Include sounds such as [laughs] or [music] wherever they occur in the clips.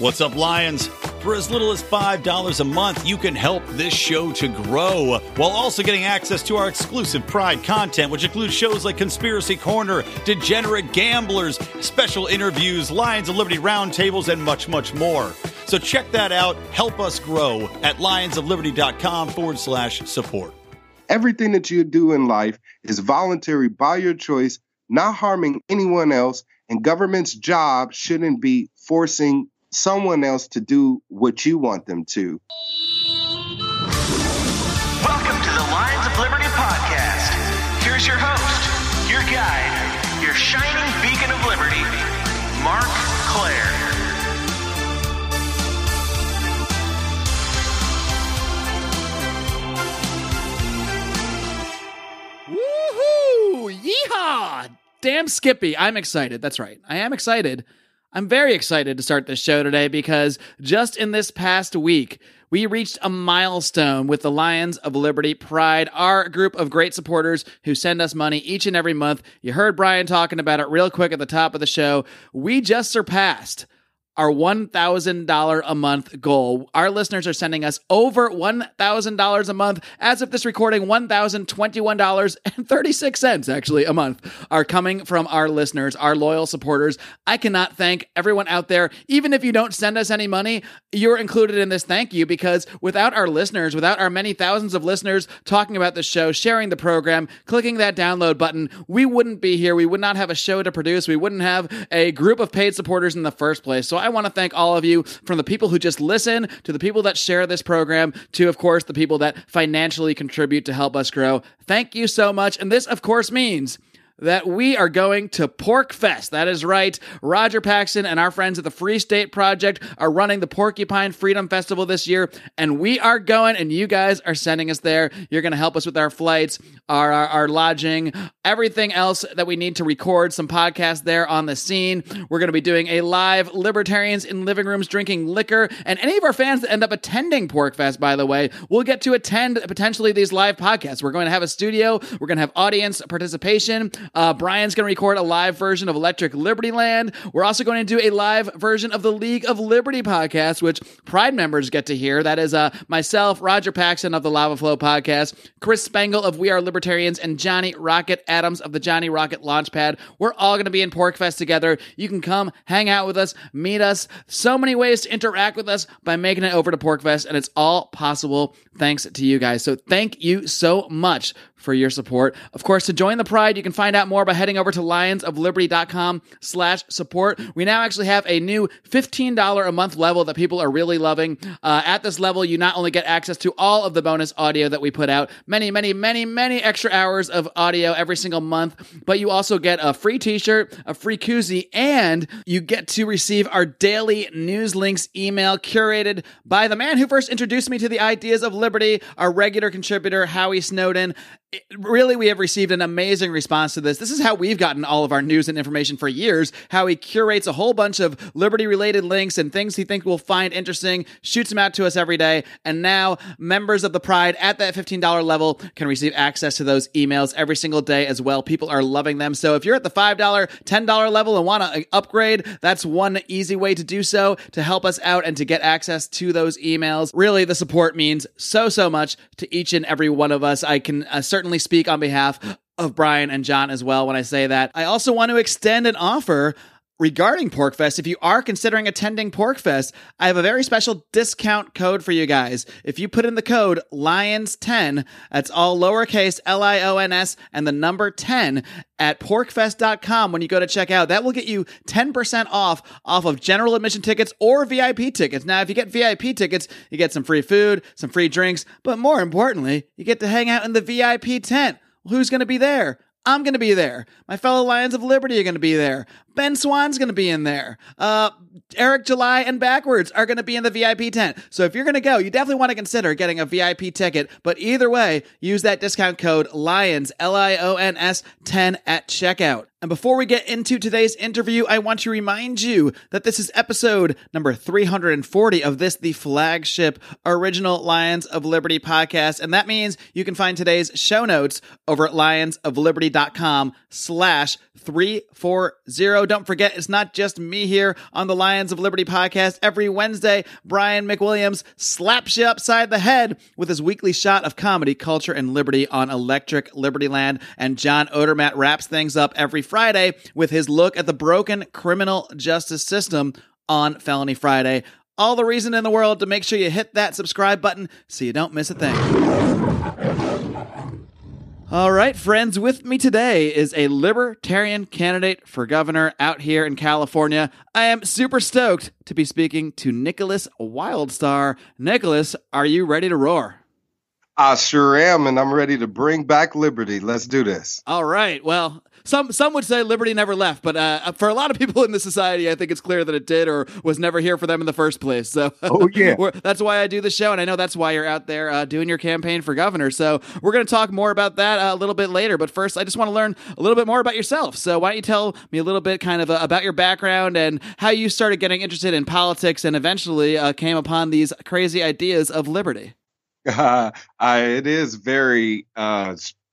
What's up, Lions? For as little as $5 a month, you can help this show to grow while also getting access to our exclusive Pride content, which includes shows like Conspiracy Corner, Degenerate Gamblers, special interviews, Lions of Liberty roundtables, and much, much more. So check that out. Help us grow at lionsofliberty.com forward slash support. Everything that you do in life is voluntary by your choice, not harming anyone else, and government's job shouldn't be forcing someone else to do what you want them to. Welcome to the Lions of Liberty podcast. Here's your host, your guide, your shining beacon of liberty, Marc Clair. Woohoo! Yeehaw! Damn Skippy. I'm excited. That's right. I am excited. I'm very excited to start this show today because just in this past week, we reached a milestone with the Lions of Liberty Pride, our group of great supporters who send us money each and every month. You heard Brian talking about it real quick at the top of the show. We just surpassed our $1,000 a month goal. Our listeners are sending us over $1,000 a month. As of this recording, $1,021.36 actually a month are coming from our listeners, our loyal supporters. I cannot thank everyone out there. Even if you don't send us any money, you're included in this thank you because without our listeners, without our many thousands of listeners talking about the show, sharing the program, clicking that download button, we wouldn't be here. We would not have a show to produce. We wouldn't have a group of paid supporters in the first place. So I want to thank all of you from the people who just listen to the people that share this program to, of course, the people that financially contribute to help us grow. Thank you so much. And this, of course, means that we are going to PorcFest. That is right. Roger Paxton and our friends at the Free State Project are running the Porcupine Freedom Festival this year, and we are going, and you guys are sending us there. You're going to help us with our flights, our, our, our lodging, everything else that we need to record some podcasts there on the scene. We're going to be doing a live Libertarians in Living Rooms drinking liquor, and any of our fans that end up attending PorcFest, by the way, will get to attend potentially these live podcasts. We're going to have a studio, we're going to have audience participation. Uh, Brian's going to record a live version of Electric Liberty Land. We're also going to do a live version of the League of Liberty podcast, which Pride members get to hear. That is uh, myself, Roger Paxton of the Lava Flow podcast, Chris Spangle of We Are Libertarians, and Johnny Rocket Adams of the Johnny Rocket Launchpad. We're all going to be in PorcFest together. You can come, hang out with us, meet us. So many ways to interact with us by making it over to PorcFest, and it's all possible thanks to you guys. So thank you so much for your support. Of course, to join the Pride, you can find out more by heading over to lionsofliberty.com slash support. We now actually have a new $15 a month level that people are really loving. Uh, at this level, you not only get access to all of the bonus audio that we put out, many, many, many, many extra hours of audio every single month, but you also get a free t-shirt, a free koozie, and you get to receive our daily news links email curated by the man who first introduced me to the ideas of liberty, our regular contributor, Howie Snowden really, we have received an amazing response to this. This is how we've gotten all of our news and information for years. Howie curates a whole bunch of liberty related links and things he thinks we'll find interesting, shoots them out to us every day. And now members of the Pride at that $15 level can receive access to those emails every single day as well. People are loving them. So if you're at the $5, $10 level and want to upgrade, that's one easy way to do so to help us out and to get access to those emails. Really, the support means so, so much to each and every one of us. I can uh, certainly speak on behalf of Brian and John as well when I say that. I also want to extend an offer regarding PorcFest, if you are considering attending PorcFest, I have a very special discount code for you guys. If you put in the code LIONS10, that's all lowercase L I O N S and the number 10 at porcfest.com when you go to check out, that will get you 10% off off of general admission tickets or VIP tickets. Now, if you get VIP tickets, you get some free food, some free drinks, but more importantly, you get to hang out in the VIP tent. Who's going to be there? I'm going to be there. My fellow Lions of Liberty are going to be there. Ben Swann's going to be in there. Uh, Eric July and BackWordz are going to be in the VIP tent. So if you're going to go, you definitely want to consider getting a VIP ticket. But either way, use that discount code LIONS, L I O N S 10 at checkout. And before we get into today's interview, I want to remind you that this is episode number 340 of this, the flagship original Lions of Liberty podcast. And that means you can find today's show notes over at lionsofliberty.com slash 340 don't forget, it's not just me here on the Lions of Liberty podcast. Every Wednesday, Brian McWilliams slaps you upside the head with his weekly shot of comedy, culture, and liberty on Electric Liberty Land. And John Odermatt wraps things up every Friday with his look at the broken criminal justice system on Felony Friday. All the reason in the world to make sure you hit that subscribe button so you don't miss a thing. All right, friends, with me today is a libertarian candidate for governor out here in California. I am super stoked to be speaking to Nickolas Wildstar. Nickolas, are you ready to roar? I sure am, and I'm ready to bring back liberty. Let's do this. All right. Well, some some would say liberty never left, but uh, for a lot of people in the society, I think it's clear that it did or was never here for them in the first place. So, oh yeah, [laughs] that's why I do the show, and I know that's why you're out there uh, doing your campaign for governor. So, we're going to talk more about that uh, a little bit later. But first, I just want to learn a little bit more about yourself. So, why don't you tell me a little bit, kind of, uh, about your background and how you started getting interested in politics, and eventually uh, came upon these crazy ideas of liberty. [laughs] I, it is very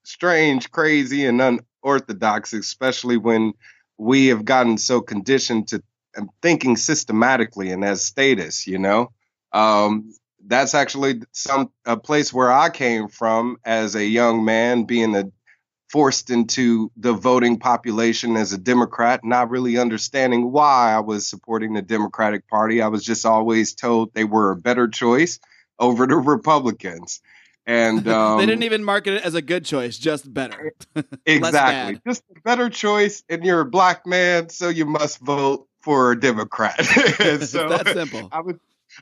strange, crazy, and un- orthodox, especially when we have gotten so conditioned to um, thinking systematically and as status, you know. Um, that's actually some a place where I came from as a young man, being a, forced into the voting population as a Democrat, not really understanding why I was supporting the Democratic Party. I was just always told they were a better choice over the [laughs] Republicans. And um, [laughs] they didn't even market it as a good choice, just better. [laughs] exactly. Just a better choice, and you're a black man, so you must vote for a Democrat. [laughs] so that simple. I was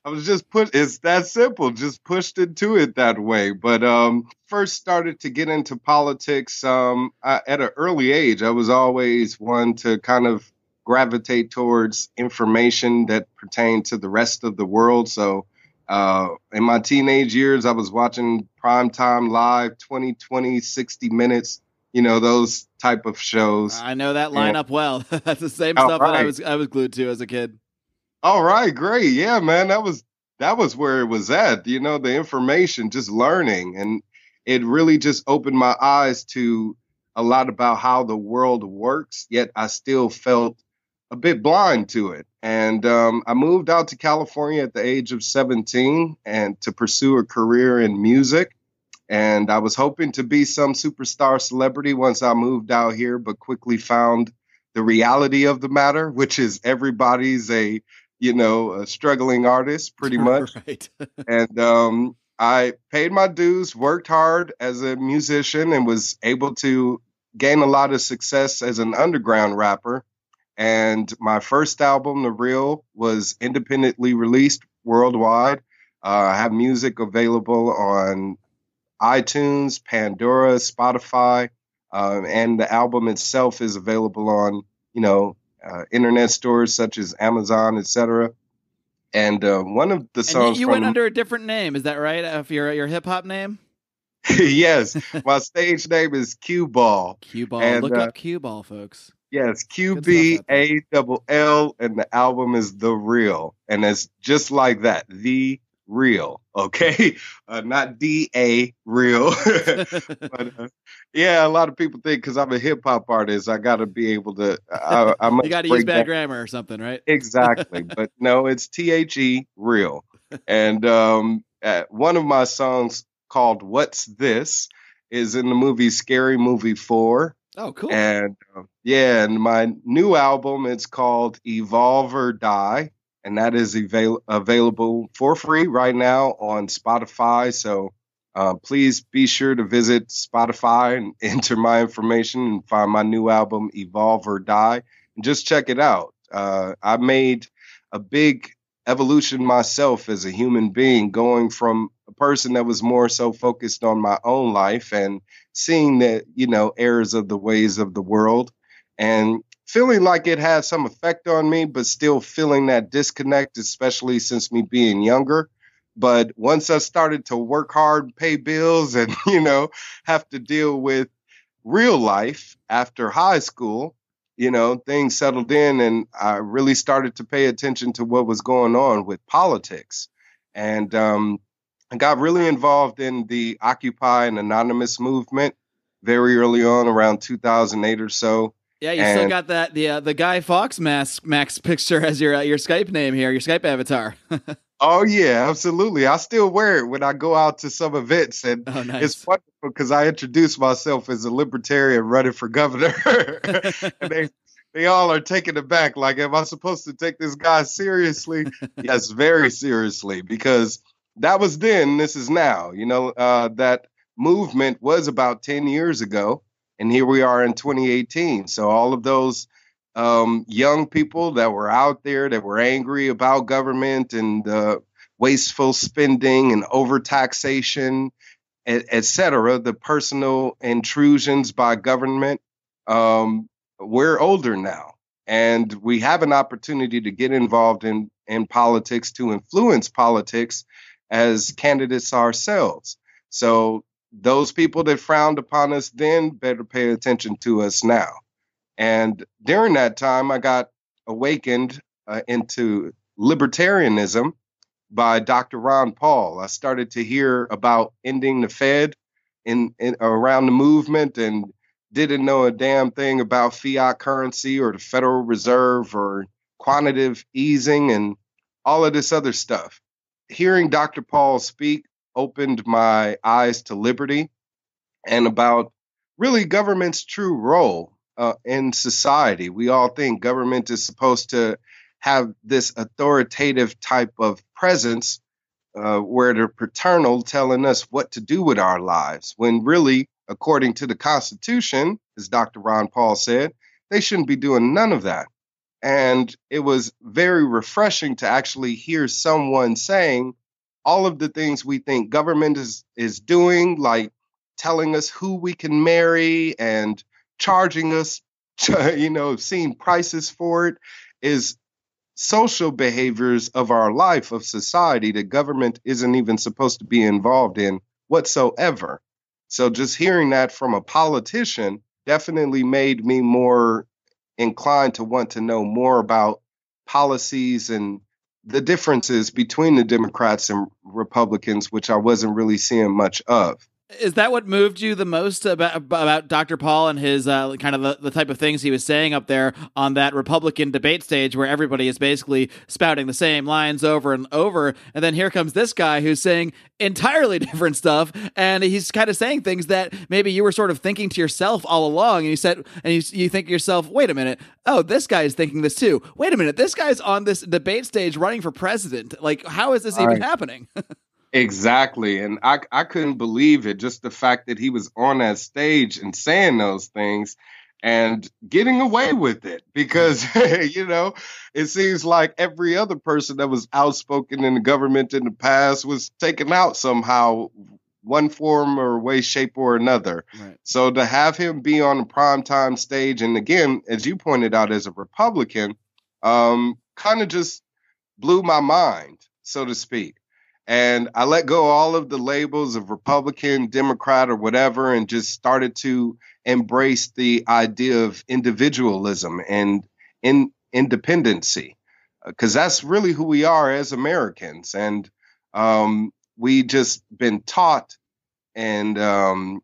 I was just put it's that simple, just pushed into it that way. But um first started to get into politics um I, at an early age. I was always one to kind of gravitate towards information that pertained to the rest of the world. So uh, in my teenage years, I was watching Primetime Live, 2020, 60 Minutes, you know, those type of shows. I know that lineup well. [laughs] That's the same stuff right. that I was I was glued to as a kid. All right, great. Yeah, man, that was that was where it was at. You know, the information, just learning, and it really just opened my eyes to a lot about how the world works. Yet I still felt a bit blind to it. And um, I moved out to California at the age of 17 and to pursue a career in music. And I was hoping to be some superstar celebrity once I moved out here, but quickly found the reality of the matter, which is everybody's a, you know, a struggling artist pretty [laughs] much. right. [laughs] and um, I paid my dues, worked hard as a musician, and was able to gain a lot of success as an underground rapper and my first album, The Real, was independently released worldwide. Uh, I have music available on iTunes, Pandora, Spotify, uh, and the album itself is available on, you know, uh, internet stores such as Amazon, etc. And uh, one of the songs and you, from, went under a different name, is that right? If your your hip hop name? [laughs] yes, [laughs] my stage name is Cue Ball. Cue Ball. Look uh, up Cue Ball, folks. Yes, Q B A double L, and the album is The Real, and it's just like that, The Real. [laughs] Okay, uh, not D A Real. [laughs] but, uh, yeah, a lot of people think because I'm a hip hop artist, I got to be able to. I, [laughs] I you got to use bad grammar or something, right? exactly, but no, it's T H E Real, and um, uh, one of my songs called "What's This." is in the movie Scary Movie Four Oh, cool. And uh, yeah, and my new album it's called Evolve or Die, and that is avail- available for free right now on Spotify. So uh, please be sure to visit Spotify and [laughs] enter my information and find my new album Evolve or Die, and just check it out. Uh, I made a big evolution myself as a human being, going from a person that was more so focused on my own life and seeing the you know errors of the ways of the world and feeling like it had some effect on me but still feeling that disconnect especially since me being younger. But once i started to work hard pay bills and [laughs] you know have to deal with real life after high school you know things settled in and i really started to pay attention to what was going on with politics. And um, I got really involved in the Occupy and Anonymous movement very early on, around 2008 or so. Yeah, you still got that the uh, the Guy Fawkes mask Max [laughs] picture as your uh, your Skype name here, your Skype avatar. [laughs] oh yeah, absolutely. I still wear it when I go out to some events, and Oh, nice. it's wonderful because I introduce myself as a libertarian running for governor, [laughs] and they they all are taken aback. Like, am I supposed to take this guy seriously? yes, very seriously, because that was then. This is now. You know, uh, that movement was about ten years ago, and here we are in 2018. So all of those um, young people that were out there that were angry about government and uh, wasteful spending and overtaxation, etc., et the personal intrusions by government. Um, we're older now, and we have an opportunity to get involved in in politics to influence politics as candidates ourselves. So those people that frowned upon us then better pay attention to us now. And during that time, I got awakened uh, into libertarianism by Dr. Ron Paul. I started to hear about ending the Fed in, in around the movement and didn't know a damn thing about fiat currency or the Federal Reserve or quantitative easing and all of this other stuff. Hearing Dr. Paul speak opened my eyes to liberty and about really government's true role uh, in society. We all think government is supposed to have this authoritative type of presence uh, where they're paternal telling us what to do with our lives, when really, according to the Constitution, as Dr. Ron Paul said, they shouldn't be doing none of that. And it was very refreshing to actually hear someone saying all of the things we think government is, is doing, like telling us who we can marry and charging us, [laughs] you know, seeing prices for it, is social behaviors of our life, of society, that government isn't even supposed to be involved in whatsoever. So just hearing that from a politician definitely made me more inclined to want to know more about policies and the differences between the Democrats and Republicans, which I wasn't really seeing much of. Is that what moved you the most about about Dr. Paul and his uh, kind of the, the type of things he was saying up there on that Republican debate stage where everybody is basically spouting the same lines over and over, and then here comes this guy who's saying entirely [laughs] different stuff, and he's kind of saying things that maybe you were sort of thinking to yourself all along, and you said, and you you think to yourself, wait a minute, oh this guy is thinking this too. Wait a minute, this guy's on this debate stage running for president. Like, how is this even Right. happening? [laughs] Exactly. And I, I couldn't believe it. Just the fact that he was on that stage and saying those things and getting away with it because, [laughs] you know, it seems like every other person that was outspoken in the government in the past was taken out somehow, one form or way, shape, or another. right. So to have him be on the primetime stage, and again, as you pointed out, as a Republican, um, kind of just blew my mind, so to speak. And I let go all of the labels of Republican, Democrat, or whatever, and just started to embrace the idea of individualism and in independency, because that's really who we are as Americans. And um, we just been taught and um,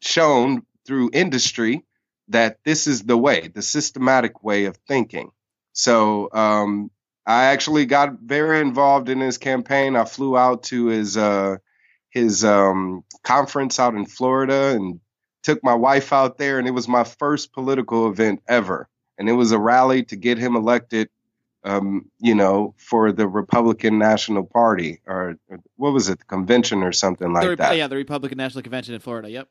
shown through industry that this is the way, the systematic way of thinking. So um, I actually got very involved in his campaign. I flew out to his uh, his um, conference out in Florida and took my wife out there, and it was my first political event ever. And it was a rally to get him elected, um, you know, for the Republican National Party, or, or what was it, the convention or something like Re- that. yeah, the Republican National Convention in Florida. Yep.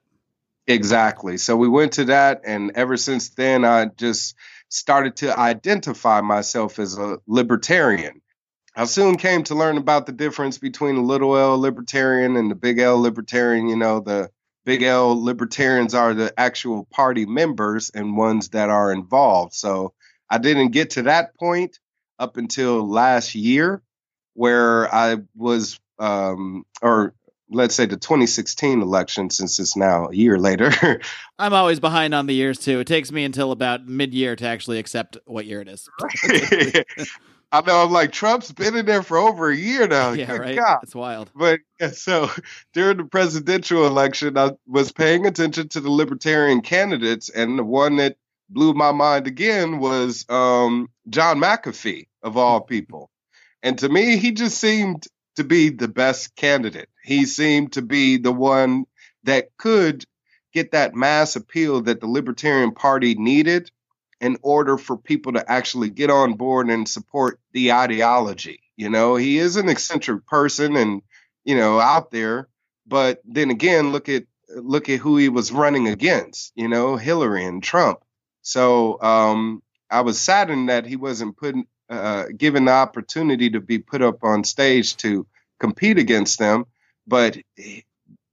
Exactly. So we went to that, and ever since then, I just started to identify myself as a libertarian. I soon came to learn about the difference between the little L libertarian and the big L libertarian. You know, the big L libertarians are the actual party members and ones that are involved. So I didn't get to that point up until last year, where I was, um, or let's say the 2016 election, since it's now a year later. [laughs] I'm always behind on the years too. It takes me until about mid-year to actually accept what year it is. [laughs] I know I'm like Trump's been in there for over a year now. [laughs] yeah, Good right. God. It's wild. But yeah, so during the presidential election, I was paying attention to the libertarian candidates, and the one that blew my mind again was um, John McAfee, of all people. And to me, he just seemed to be the best candidate. He seemed to be the one that could get that mass appeal that the Libertarian Party needed in order for people to actually get on board and support the ideology. You know, he is an eccentric person and, you know, out there. But then again, look at look at who he was running against, you know, Hillary and Trump. So um, I was saddened that he wasn't put, uh, given the opportunity to be put up on stage to compete against them. But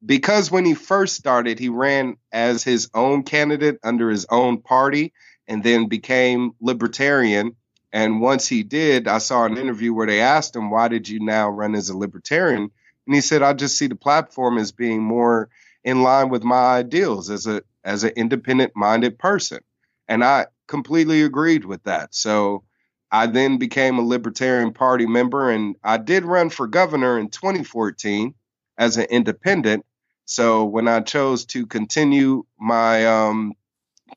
because when he first started, he ran as his own candidate under his own party and then became libertarian. And once he did, I saw an interview where they asked him, Why did you now run as a libertarian? And he said, I just see the platform as being more in line with my ideals as a as an independent minded person. And I completely agreed with that. So I then became a Libertarian Party member and I did run for governor in 2014 as an independent. So when I chose to continue my um,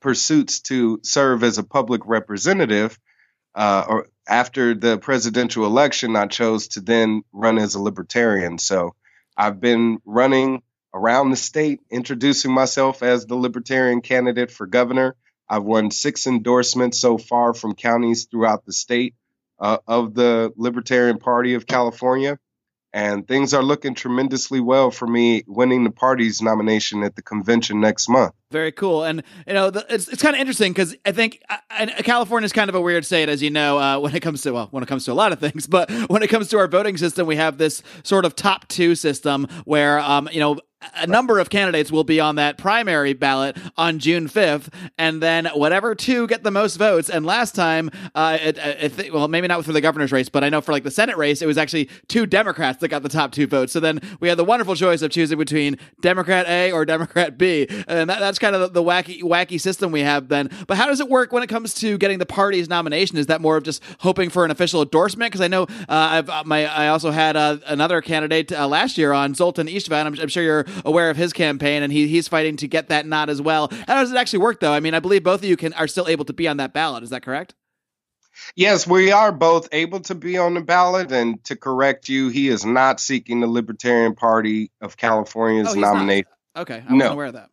pursuits to serve as a public representative, uh, or after the presidential election, I chose to then run as a libertarian. So I've been running around the state, introducing myself as the libertarian candidate for governor. I've won six endorsements so far from counties throughout the state uh, of the Libertarian Party of California and things are looking tremendously well for me winning the party's nomination at the convention next month. Very cool, and you know the, it's it's kind of interesting because I think California is kind of a weird state, as you know, uh, when it comes to well, when it comes to a lot of things, [laughs] but when it comes to our voting system, we have this sort of top two system where um, you know a number of candidates will be on that primary ballot on June 5th, and then whatever two get the most votes. And last time, uh, it, it, well, maybe not for the governor's race, but I know for like the Senate race, it was actually two Democrats that got the top two votes. So then we had the wonderful choice of choosing between Democrat A or Democrat B, and that, that's kind of the, the wacky wacky system we have then. But how does it work when it comes to getting the party's nomination? Is that more of just hoping for an official endorsement? Because I know uh, I've uh, my I also had uh, another candidate uh, last year on Zoltan Istvan. I'm, I'm sure you're aware of his campaign, and he, he's fighting to get that nod as well. How does it actually work, though? I mean, I believe both of you can are still able to be on that ballot. Is that correct? Yes, we are both able to be on the ballot. And to correct you, he is not seeking the Libertarian Party of California's oh, nomination. Not. Okay, i'm not aware of that.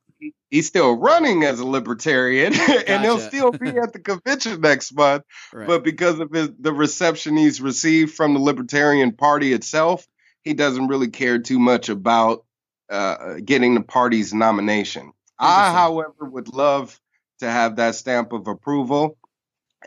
He's still running as a libertarian, gotcha. [laughs] and he'll still be at the convention next month. Right. But because of his, the reception he's received from the Libertarian Party itself, he doesn't really care too much about uh, getting the party's nomination. I, however, would love to have that stamp of approval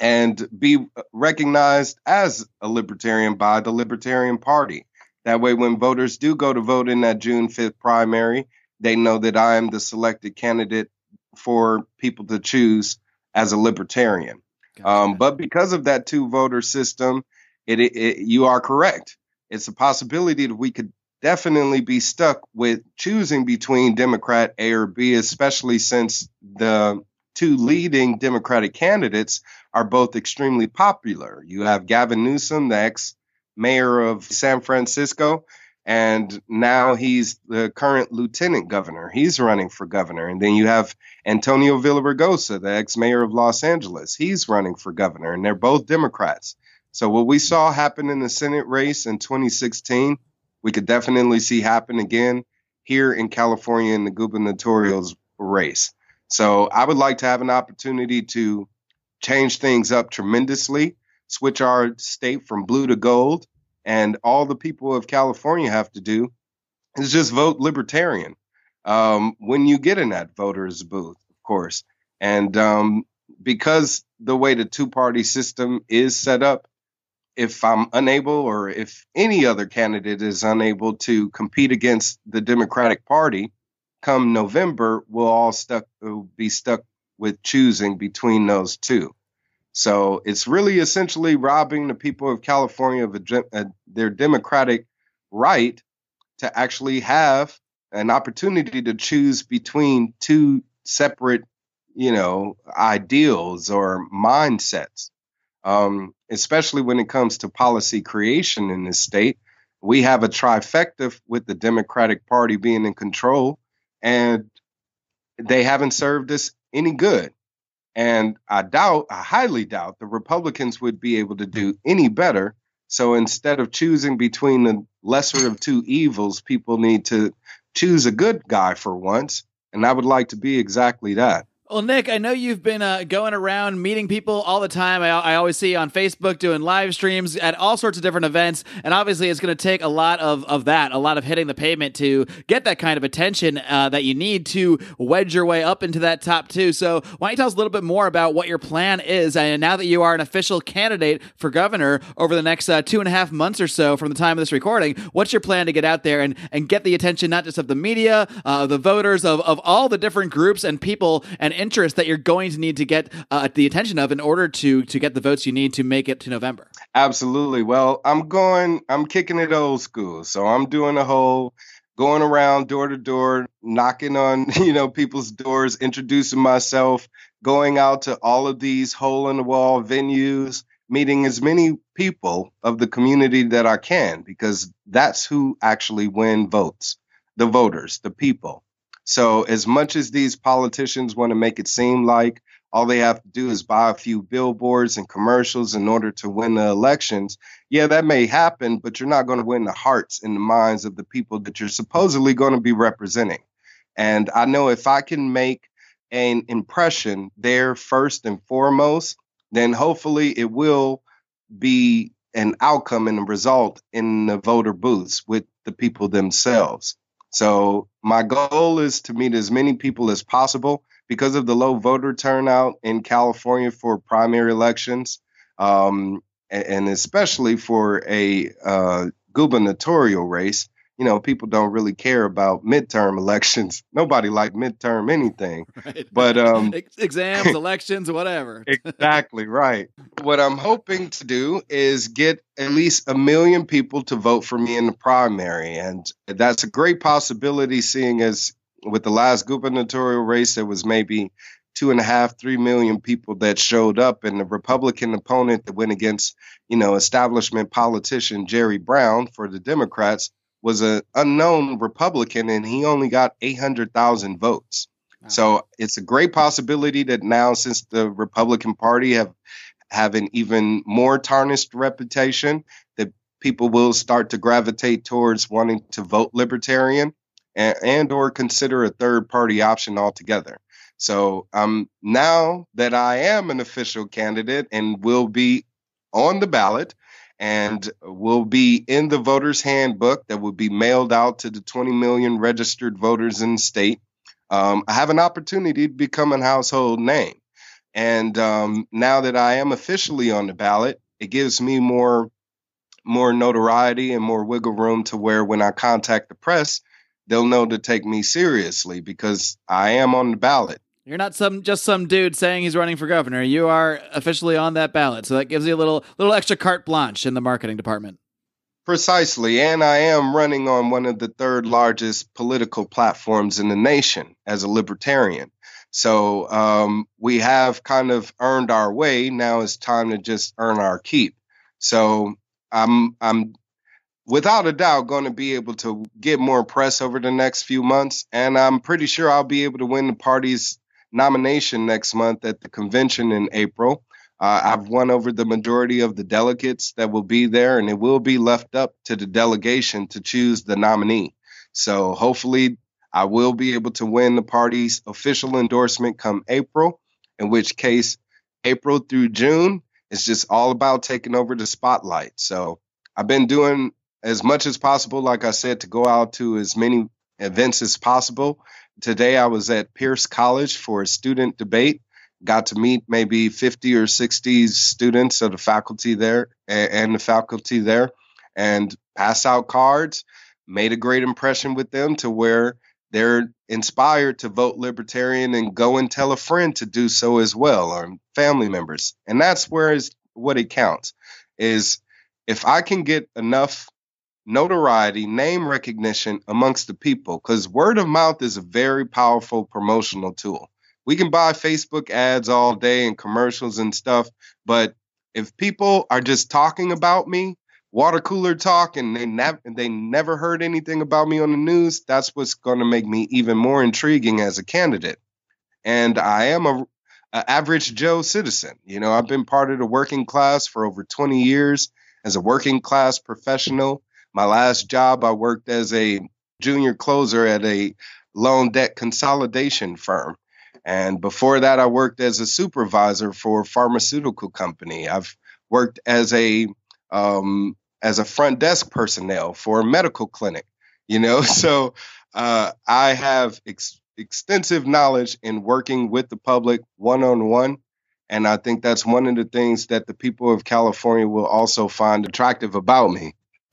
and be recognized as a libertarian by the Libertarian Party. That way, when voters do go to vote in that June 5th primary, they know that I am the selected candidate for people to choose as a libertarian. Gotcha. Um, but because of that two voter system, it, it, it, you are correct. It's a possibility that we could definitely be stuck with choosing between Democrat A or B, especially since the two leading Democratic candidates are both extremely popular. You have Gavin Newsom, the ex mayor of San Francisco, and now he's the current lieutenant governor. He's running for governor. And then you have Antonio Villaraigosa, the ex mayor of Los Angeles. He's running for governor, and they're both Democrats. So, what we saw happen in the Senate race in 2016 we could definitely see happen again here in California in the gubernatorial race. So I would like to have an opportunity to change things up tremendously, switch our state from blue to gold. And all the people of California have to do is just vote libertarian um, when you get in that voters booth, of course. And um, because the way the two party system is set up, if I'm unable or if any other candidate is unable to compete against the Democratic Party come November, we'll all stuck will be stuck with choosing between those two. So it's really essentially robbing the people of California of a, a, uh, their democratic right to actually have an opportunity to choose between two separate, you know, ideals or mindsets um, especially when it comes to policy creation in this state. We have a trifecta with the Democratic Party being in control, and they haven't served us any good. And I doubt, I highly doubt, the Republicans would be able to do any better. So instead of choosing between the lesser of two evils, people need to choose a good guy for once. And I would like to be exactly that. Well, Nick, I know you've been uh, going around meeting people all the time. I, I, always see you on Facebook doing live streams at all sorts of different events. And obviously, it's going to take a lot of, of that, a lot of hitting the pavement to get that kind of attention uh, that you need to wedge your way up into that top two. So, why don't you tell us a little bit more about what your plan is? And now that you are an official candidate for governor over the next uh, two and a half months or so from the time of this recording, what's your plan to get out there and, and get the attention not just of the media, uh, the voters, of, of all the different groups and people and interest that you're going to need to get uh, the attention of in order to to get the votes you need to make it to November. Absolutely. Well, I'm going. I'm kicking it old school, so I'm doing a whole going around door to door, knocking on [laughs] you know people's doors, introducing myself, going out to all of these hole in the wall venues, meeting as many people of the community that I can, because that's who actually win votes, the voters, the people. So, as much as these politicians want to make it seem like all they have to do is buy a few billboards and commercials in order to win the elections, yeah, that may happen, but you're not going to win the hearts and the minds of the people that you're supposedly going to be representing. And I know if I can make an impression there first and foremost, then hopefully it will be an outcome and a result in the voter booths with the people themselves. So my goal is to meet as many people as possible because of the low voter turnout in California for primary elections, um, and especially for a uh, gubernatorial race you know, people don't really care about midterm elections. [laughs] Nobody like midterm anything. [laughs] Right. But um exams, [laughs] elections, whatever. exactly, right. What I'm hoping to do is get at least a million people to vote for me in the primary. And that's a great possibility seeing as with the last gubernatorial race there was maybe two and a half, three million people that showed up, and the Republican opponent that went against, you know, establishment politician Jerry Brown for the Democrats was an unknown Republican and he only got 800,000 votes. Wow. So it's a great possibility that now, since the Republican Party have have an even more tarnished reputation, that people will start to gravitate towards wanting to vote Libertarian and, and or consider a third party option altogether. So um, now that I am an official candidate and will be on the ballot, and will be in the voters handbook that will be mailed out to the 20 million registered voters in the state. Um, I have an opportunity to become a household name. And um, now that I am officially on the ballot, it gives me more more notoriety and more wiggle room to where when I contact the press, they'll know to take me seriously because I am on the ballot. You're not some just some dude saying he's running for governor. You are officially on that ballot, so that gives you a little little extra carte blanche in the marketing department. Precisely, and I am running on one of the third largest political platforms in the nation as a libertarian. So um, we have kind of earned our way. Now it's time to just earn our keep. So I'm I'm without a doubt going to be able to get more press over the next few months, and I'm pretty sure I'll be able to win the party's nomination next month at the convention in April. Uh, I've won over the majority of the delegates that will be there, and it will be left up to the delegation to choose the nominee. So hopefully, I will be able to win the party's official endorsement come April, in which case, April through June is just all about taking over the spotlight. So I've been doing as much as possible, like I said, to go out to as many events as possible. Today I was at Pierce College for a student debate. Got to meet maybe 50 or 60 students of the faculty there and the faculty there and pass out cards. Made a great impression with them to where they're inspired to vote libertarian and go and tell a friend to do so as well or family members. And that's where is what it counts is if I can get enough notoriety, name recognition amongst the people because word of mouth is a very powerful promotional tool. We can buy Facebook ads all day and commercials and stuff, but if people are just talking about me, water cooler talk, and they never they never heard anything about me on the news, that's what's going to make me even more intriguing as a candidate. And I am a an average Joe citizen. You know, I've been part of the working class for over 20 years as a working class professional. My last job, I worked as a junior closer at a loan debt consolidation firm. And before that, I worked as a supervisor for a pharmaceutical company. I've worked as a um, as a front desk personnel for a medical clinic. You know, [laughs] so uh, I have ex- extensive knowledge in working with the public one on one. And I think that's one of the things that the people of California will also find attractive about me.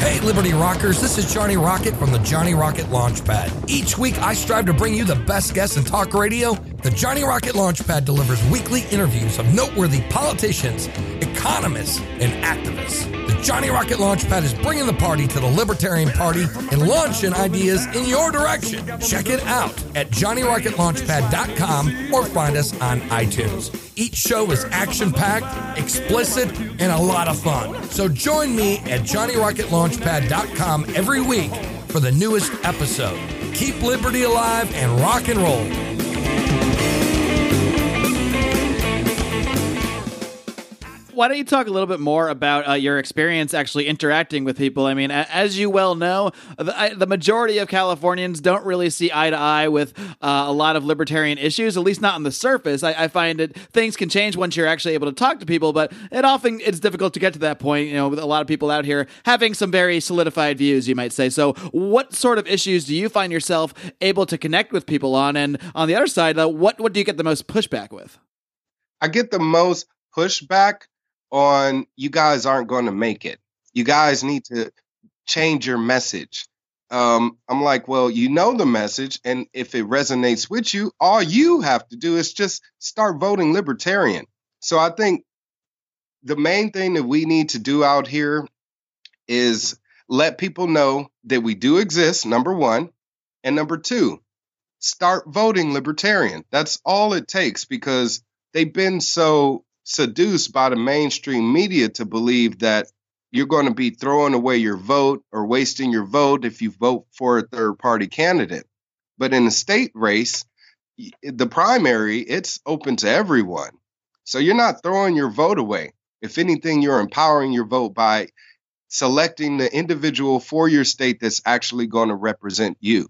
Hey, Liberty Rockers, this is Johnny Rocket from the Johnny Rocket Launchpad. Each week, I strive to bring you the best guests in talk radio. The Johnny Rocket Launchpad delivers weekly interviews of noteworthy politicians, economists, and activists. Johnny Rocket Launchpad is bringing the party to the Libertarian Party and launching ideas in your direction. Check it out at JohnnyRocketLaunchpad.com or find us on iTunes. Each show is action packed, explicit, and a lot of fun. So join me at JohnnyRocketLaunchpad.com every week for the newest episode. Keep liberty alive and rock and roll. Why don't you talk a little bit more about uh, your experience actually interacting with people? I mean, as you well know, the, I, the, majority of Californians don't really see eye to eye with uh, a lot of libertarian issues, at least not on the surface. I, I, find that things can change once you're actually able to talk to people, but it often it's difficult to get to that point. You know, with a lot of people out here having some very solidified views, you might say. So, what sort of issues do you find yourself able to connect with people on? And on the other side, uh, what what do you get the most pushback with? I get the most pushback on you guys aren't going to make it. You guys need to change your message. Um, I'm like, well, you know the message, and if it resonates with you, all you have to do is just start voting libertarian. So I think the main thing that we need to do out here is let people know that we do exist, number one. And number two, start voting libertarian. That's all it takes because they've been so seduced by the mainstream media to believe that you're going to be throwing away your vote or wasting your vote if you vote for a third party candidate. But in a state race, the primary, it's open to everyone. So you're not throwing your vote away. If anything, you're empowering your vote by selecting the individual for your state that's actually going to represent you.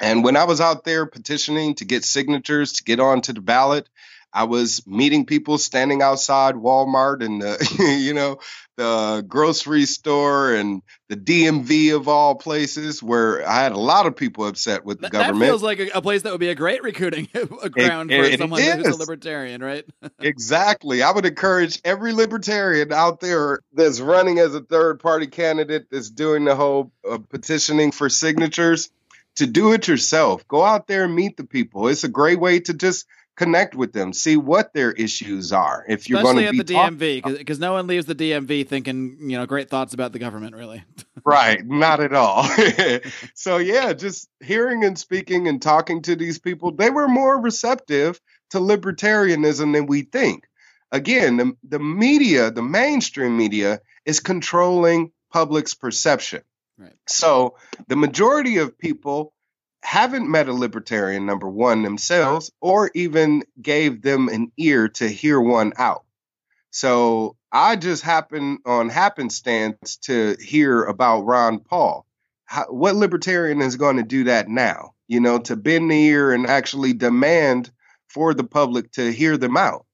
And when I was out there petitioning to get signatures to get onto the ballot, I was meeting people standing outside Walmart and the, [laughs] you know the grocery store and the DMV of all places, where I had a lot of people upset with the that, government. That feels like a, a, place that would be a great recruiting [laughs] ground it, for it, someone it who's a libertarian, right? [laughs] exactly. I would encourage every libertarian out there that's running as a third party candidate that's doing the whole uh, petitioning for signatures to do it yourself. Go out there and meet the people. It's a great way to just connect with them, see what their issues are. If you're going to be at the DMV, because no one leaves the DMV thinking you know great thoughts about the government, really. [laughs] right, not at all. [laughs] so yeah, just hearing and speaking and talking to these people, they were more receptive to libertarianism than we think. Again, the, the media, the mainstream media, is controlling public's perception. Right. So the majority of people haven't met a libertarian, number one, themselves, or even gave them an ear to hear one out. So I just happened on happenstance to hear about Ron Paul. How, what libertarian is going to do that now? You know, to bend the ear and actually demand for the public to hear them out.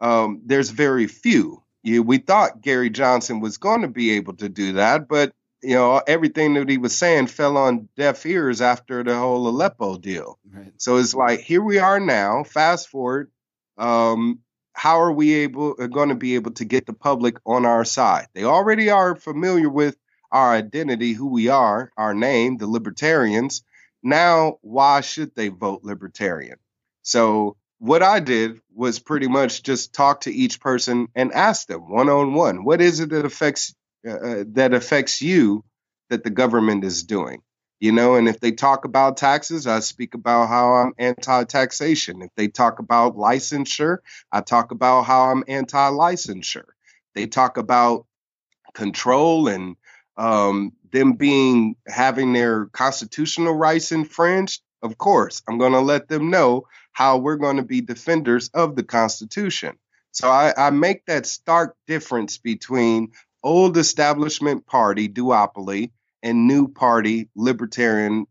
Um, there's very few. You, we thought Gary Johnson was going to be able to do that, but you know, everything that he was saying fell on deaf ears after the whole Aleppo deal. Right. So it's like here we are now. Fast forward, um, how are we able uh, going to be able to get the public on our side? They already are familiar with our identity, who we are, our name, the libertarians, now why should they vote libertarian? So what I did was pretty much just talk to each person and ask them one on one, what is it that affects uh, uh, that affects you that the government is doing? You know, and if they talk about taxes, I speak about how I'm anti-taxation. If they talk about licensure, I talk about how I'm anti-licensure. They talk about control and um, them being having their constitutional rights infringed. Of course, I'm going to let them know how we're going to be defenders of the Constitution. So I, I make that stark difference between old establishment party duopoly and new party libertarian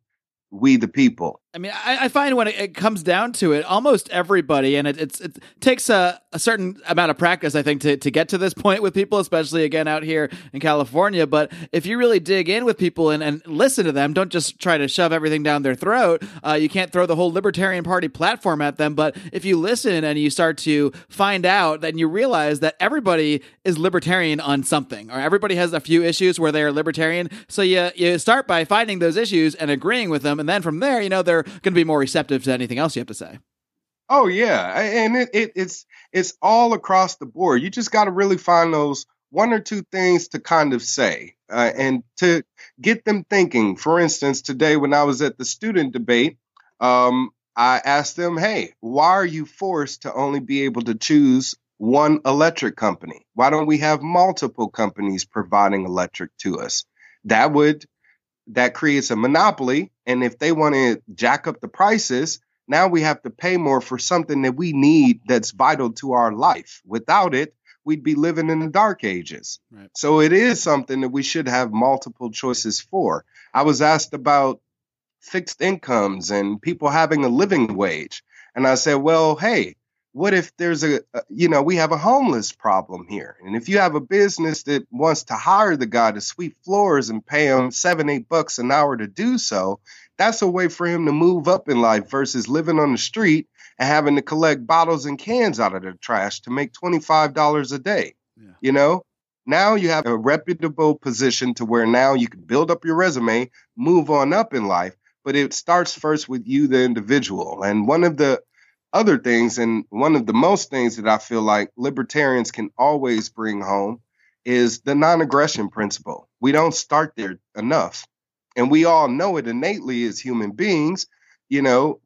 we the people. I mean, I, I find when it, it, comes down to it, almost everybody, and it, it takes a, a, certain amount of practice, I think, to, to get to this [laughs] point with people, especially again out here in California. But if you really dig in with people and, and listen to them, don't just try to shove everything down their throat. Uh, you can't throw the whole Libertarian Party platform at them. But if you listen and you start to find out, then you realize that everybody is libertarian on something, or everybody has a few issues where they are libertarian. So you, you start by finding those issues and agreeing with them. And then from there, you know, they're going to be more receptive to anything else you have to say. Oh yeah, and it, it, it's it's all across the board. You just got to really find those one or two things to kind of say uh, and to get them thinking. For instance, today when I was at the student debate, um, I asked them, "Hey, why are you forced to only be able to choose one electric company? Why don't we have multiple companies providing electric to us? That would that creates a monopoly. And if they want to jack up the prices, now we have to pay more for something that we need that's vital to our life. Without it, we'd be living in the dark ages. Right. So it is something that we should have multiple choices for. I was asked about fixed incomes and people having a living wage. And I said, well, hey, what if there's a, you know we have a homeless problem here? And if you have a business that wants to hire the guy to sweep floors and pay him seven eight bucks an hour to do so that's a way for him to move up in life versus living on the street and having to collect bottles and cans out of the trash to make $25 a day yeah. you know? Now you have a reputable position to where now you can build up your resume move on up in life but it starts first with you the individual. And one of the other things. And one of the most things that I feel like libertarians can always bring home is the non aggression principle. We don't start there enough. And we all know it innately as human beings. You know,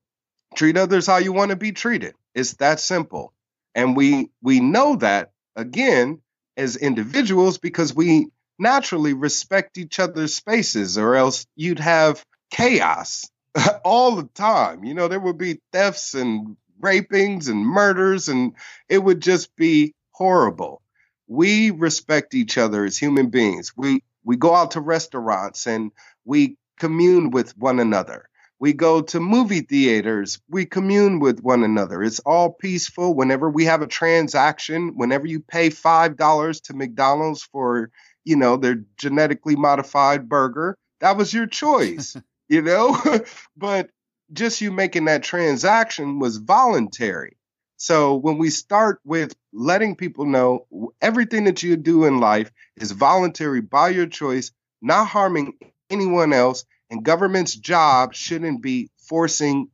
treat others how you want to be treated. It's that simple. And we we know that again as individuals because we naturally respect each other's spaces or else you'd have chaos [laughs] all the time. You know, there would be thefts and rapings and murders, and it would just be horrible. We respect each other as human beings. We we go out to restaurants and we commune with one another. We go to movie theaters. We commune with one another. It's all peaceful. Whenever we have a transaction, whenever you pay five dollars to McDonald's for, you know, their genetically modified burger, that was your choice, [laughs] you know. [laughs] but just you making that transaction was voluntary. So when we start with letting people know everything that you do in life is voluntary by your choice, not harming anyone else, and government's job shouldn't be forcing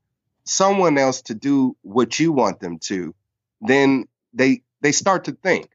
someone else to do what you want them to, then they they start to think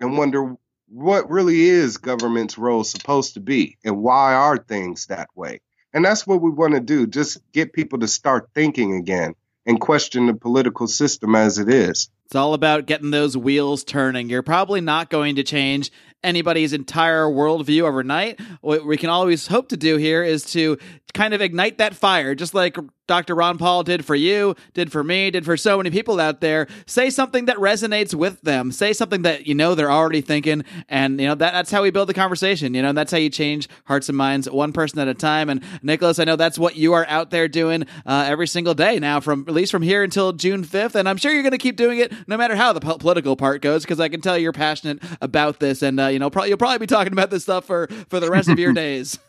and wonder what really is government's role supposed to be and why are things that way. And that's what we want to do just get people to start thinking again and question the political system as it is. It's all about getting those wheels turning. You're probably not going to change anybody's entire worldview overnight. What we can always hope to do here is to kind of ignite that fire, just like Dr. Ron Paul did for you, did for me, did for so many people out there. Say something that resonates with them. Say something that you know they're already thinking, and you know that that's how we build the conversation. You know that's how you change hearts and minds one person at a time. And Nickolas, I know that's what you are out there doing uh, every single day now, from at least from here until June fifth. And I'm sure you're going to keep doing it no matter how the po- political part goes, because I can tell you're passionate about this, and uh, you know pro- you'll probably be talking about this stuff for for the rest of your [laughs] days. [laughs]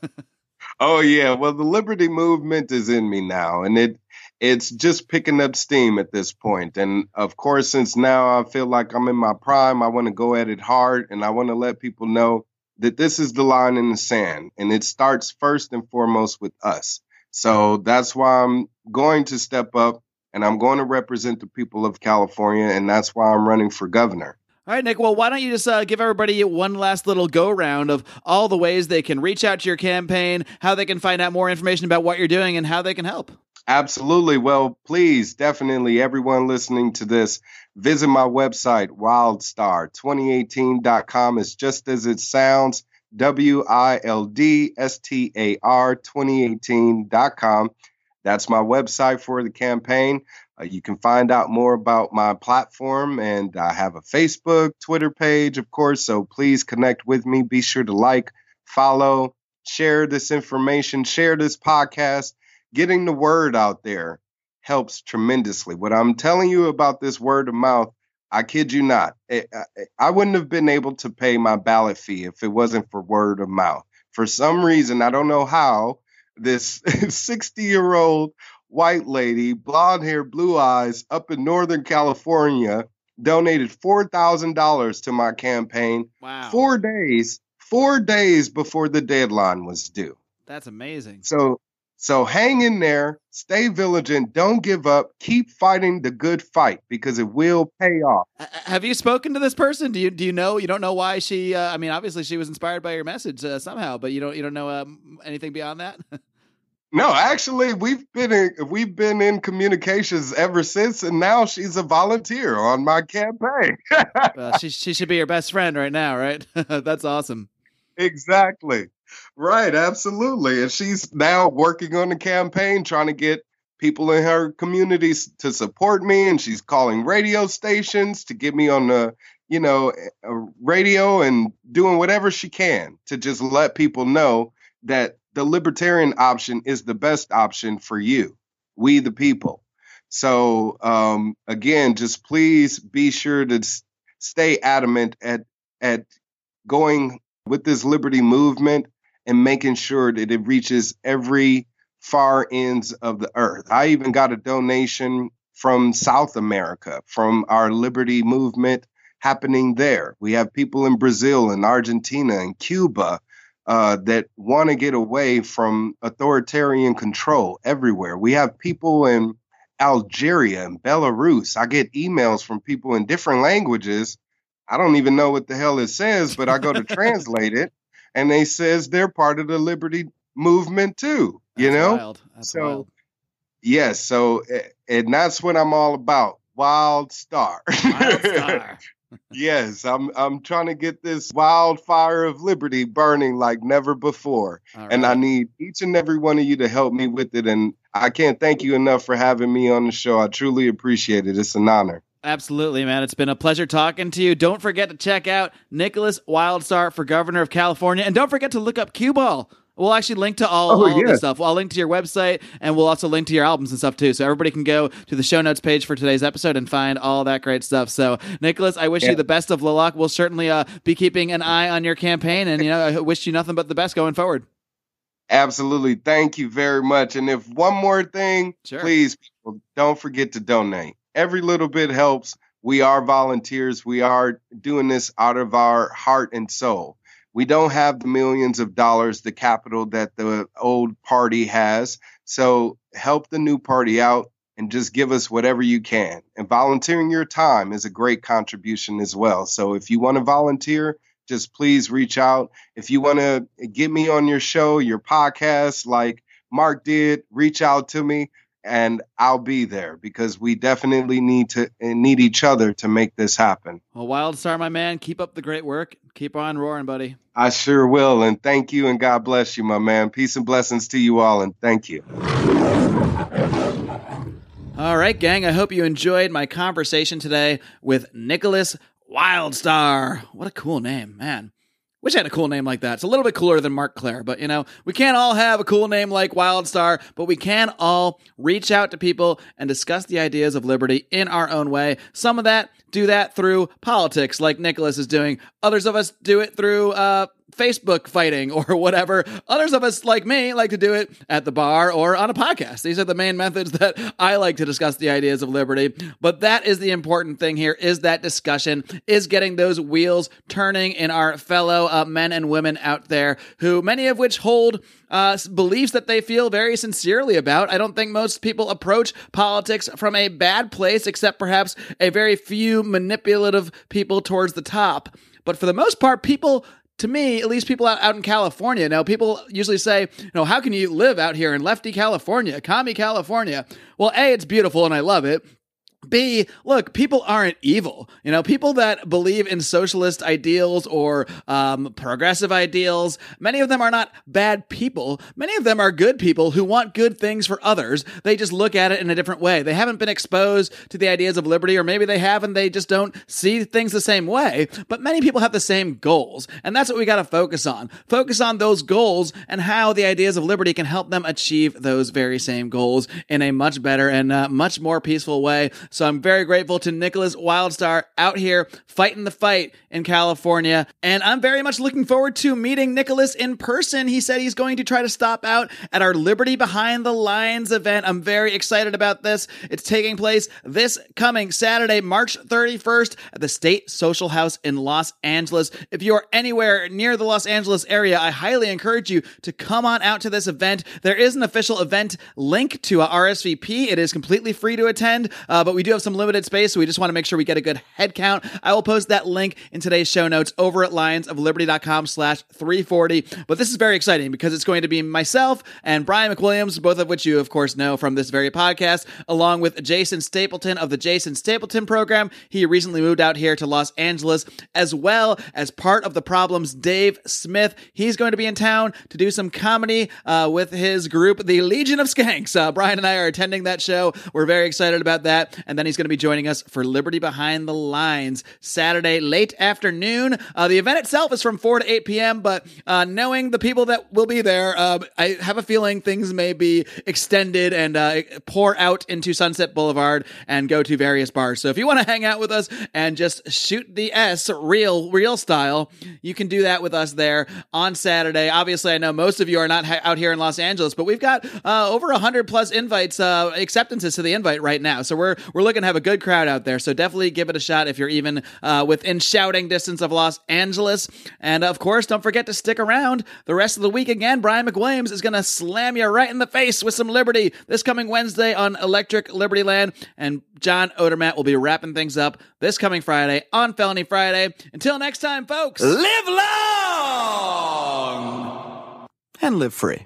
Oh yeah, well the liberty movement is in me now and it it's just picking up steam at this point. And of course, since now I feel like I'm in my prime, I want to go at it hard and I want to let people know that this is the line in the sand, and it starts first and foremost with us. So that's why I'm going to step up and I'm going to represent the people of California, and that's why I'm running for governor. All right, Nick. Well, why don't you just uh, give everybody one last little go round of all the ways they can reach out to your campaign, how they can find out more information about what you're doing, and how they can help? Absolutely. Well, please, definitely, everyone listening to this, visit my website, wildstar2018.com. It's just as it sounds W I L D S T A R 2018.com. That's my website for the campaign. Uh, you can find out more about my platform, and I have a Facebook, Twitter page, of course. So please connect with me. Be sure to like, follow, share this information, share this podcast. Getting the word out there helps tremendously. What I'm telling you about this word of mouth, I kid you not, it, I, I wouldn't have been able to pay my ballot fee if it wasn't for word of mouth. For some reason, I don't know how, this [laughs] 60 year old white lady, blonde hair, blue eyes, up in Northern California, donated $4,000 to my campaign. Wow. Four days, four days before the deadline was due. That's amazing. So, so hang in there, stay vigilant, don't give up, keep fighting the good fight because it will pay off. Have you spoken to this person? Do you do you know? You don't know why she? Uh, I mean, obviously she was inspired by your message uh, somehow, but you don't you don't know um, anything beyond that. [laughs] No, actually, we've been in, we've been in communications ever since, and now she's a volunteer on my campaign. [laughs] well, she she should be your best friend right now, right? [laughs] That's awesome. exactly, right, absolutely, and she's now working on the campaign, trying to get people in her communities to support me, and she's calling radio stations to get me on the you know a radio and doing whatever she can to just let people know that the libertarian option is the best option for you, we the people. So um, again, just please be sure to stay adamant at at going with this liberty movement and making sure that it reaches every far ends of the earth. I even got a donation from South America from our liberty movement happening there. We have people in Brazil and Argentina and Cuba uh, that want to get away from authoritarian control everywhere. We have people in Algeria and Belarus. I get emails from people in different languages. I don't even know what the hell it says, but I go to [laughs] translate it, and they says they're part of the liberty movement too. you know, wild. That's so wild. yes, so eh, and that's what I'm all about. Wild Star. Wild [laughs] star. yes, I'm I'm trying to get this wildfire of liberty burning like never before. All And I need each and every one of you to help me with it. And I can't thank you enough for having me on the show. I truly appreciate it. It's an honor. Absolutely, man. It's been a pleasure talking to you. Don't forget to check out Nickolas Wildstar for governor of California. And don't forget to look up Cue Ball. We'll actually link to all, Oh, all of yeah. this stuff. I'll link to your website and we'll also link to your albums and stuff too. So everybody can go to the show notes page for today's episode and find all that great stuff. So, Nickolas, I wish Yeah. you the best of luck. We'll certainly uh, be keeping an eye on your campaign and, you know, I wish you nothing but the best going forward. Absolutely. Thank you very much. And if one more thing, Sure. please, people, don't forget to donate. Every little bit helps. We are volunteers. We are doing this out of our heart and soul. We don't have the millions of dollars, the capital that the old party has. So help the new party out and just give us whatever you can. And volunteering your time is a great contribution as well. So if you want to volunteer, just please reach out. If you want to get me on your show, your podcast, like Marc did, reach out to me and I'll be there because we definitely need to need each other to make this happen. Well, Wildstar, my man, keep up the great work. Keep on roaring, buddy. I sure will. And thank you and God bless you, my man. Peace and blessings to you all. And thank you. All right, gang. I hope you enjoyed my conversation today with Nickolas Wildstar. What a cool name, man. Wish I had a cool name like that. It's a little bit cooler than Marc Clair, but you know, we can't all have a cool name like Wildstar, but we can all reach out to people and discuss the ideas of liberty in our own way. Some of that do that through politics, like Nickolas is doing. Others of us do it through uh, Facebook fighting [laughs] or whatever. Others of us, like me, like to do it at the bar or on a podcast. These are the main methods that I like to discuss the ideas of liberty. But that is the important thing here is that discussion, is getting those wheels turning in our fellow uh, men and women out there who many of which hold uh, beliefs that they feel very sincerely about. I don't think most people approach politics from a bad place, except perhaps a very few manipulative people towards the top. But for the most part, people to me, at least people out, out in California, now people usually say, you know, how can you live out here in lefty California, commie California? Well, A, it's beautiful and I love it. B, look, people aren't evil. You know, people that believe in socialist ideals or um, progressive ideals, many of them are not bad people. Many of them are good people who want good things for others. They just look at it in a different way. They haven't been exposed to the ideas of liberty, or maybe they have and they just don't see things the same way. But many people have the same goals. And that's what we got to focus on. Focus on those goals and how the ideas of liberty can help them achieve those very same goals in a much better and uh, much more peaceful way. So I'm very grateful to Nickolas Wildstar out here fighting the fight in California. And I'm very much looking forward to meeting Nickolas in person. He said he's going to try to stop out at our Liberty Behind the Lines event. I'm very excited about this. It's taking place this coming Saturday, March 31st at the State Social House in Los Angeles. If you are anywhere near the Los Angeles area, I highly encourage you to come on out to this event. There is an official event link to a RSVP. It is completely free to attend, uh, but we do have some limited space, so we just want to make sure we get a good head count. I will post that link in today's show notes over at lionsofliberty.com slash 340. But this is very exciting because it's going to be myself and Brian McWilliams, both of which you, of course, know from this very podcast, along with Jason Stapleton of the Jason Stapleton program. He recently moved out here to Los Angeles, as well as part of the problems, Dave Smith. He's going to be in town to do some comedy uh, with his group, the Legion of Skanks. Uh, Brian and I are attending that show. We're very excited about that. And then he's going to be joining us for Liberty Behind the Lines Saturday, late afternoon. Uh, the event itself is from 4 to 8 p.m., but uh, knowing the people that will be there, uh, I have a feeling things may be extended and uh, pour out into Sunset Boulevard and go to various bars. So if you want to hang out with us and just shoot the S real, real style, you can do that with us there on Saturday. Obviously, I know most of you are not ha- out here in Los Angeles, but we've got uh, over 100 plus invites, uh, acceptances to the invite right now. So we're, we're looking to have a good crowd out there. So definitely give it a shot if you're even uh, within shouting distance of Los Angeles. And of course, don't forget to stick around the rest of the week again. Brian McWilliams is going to slam you right in the face with some Liberty this coming Wednesday on Electric Liberty Land. And John Odermatt will be wrapping things up this coming Friday on Felony Friday. Until next time, folks, Live long and live free.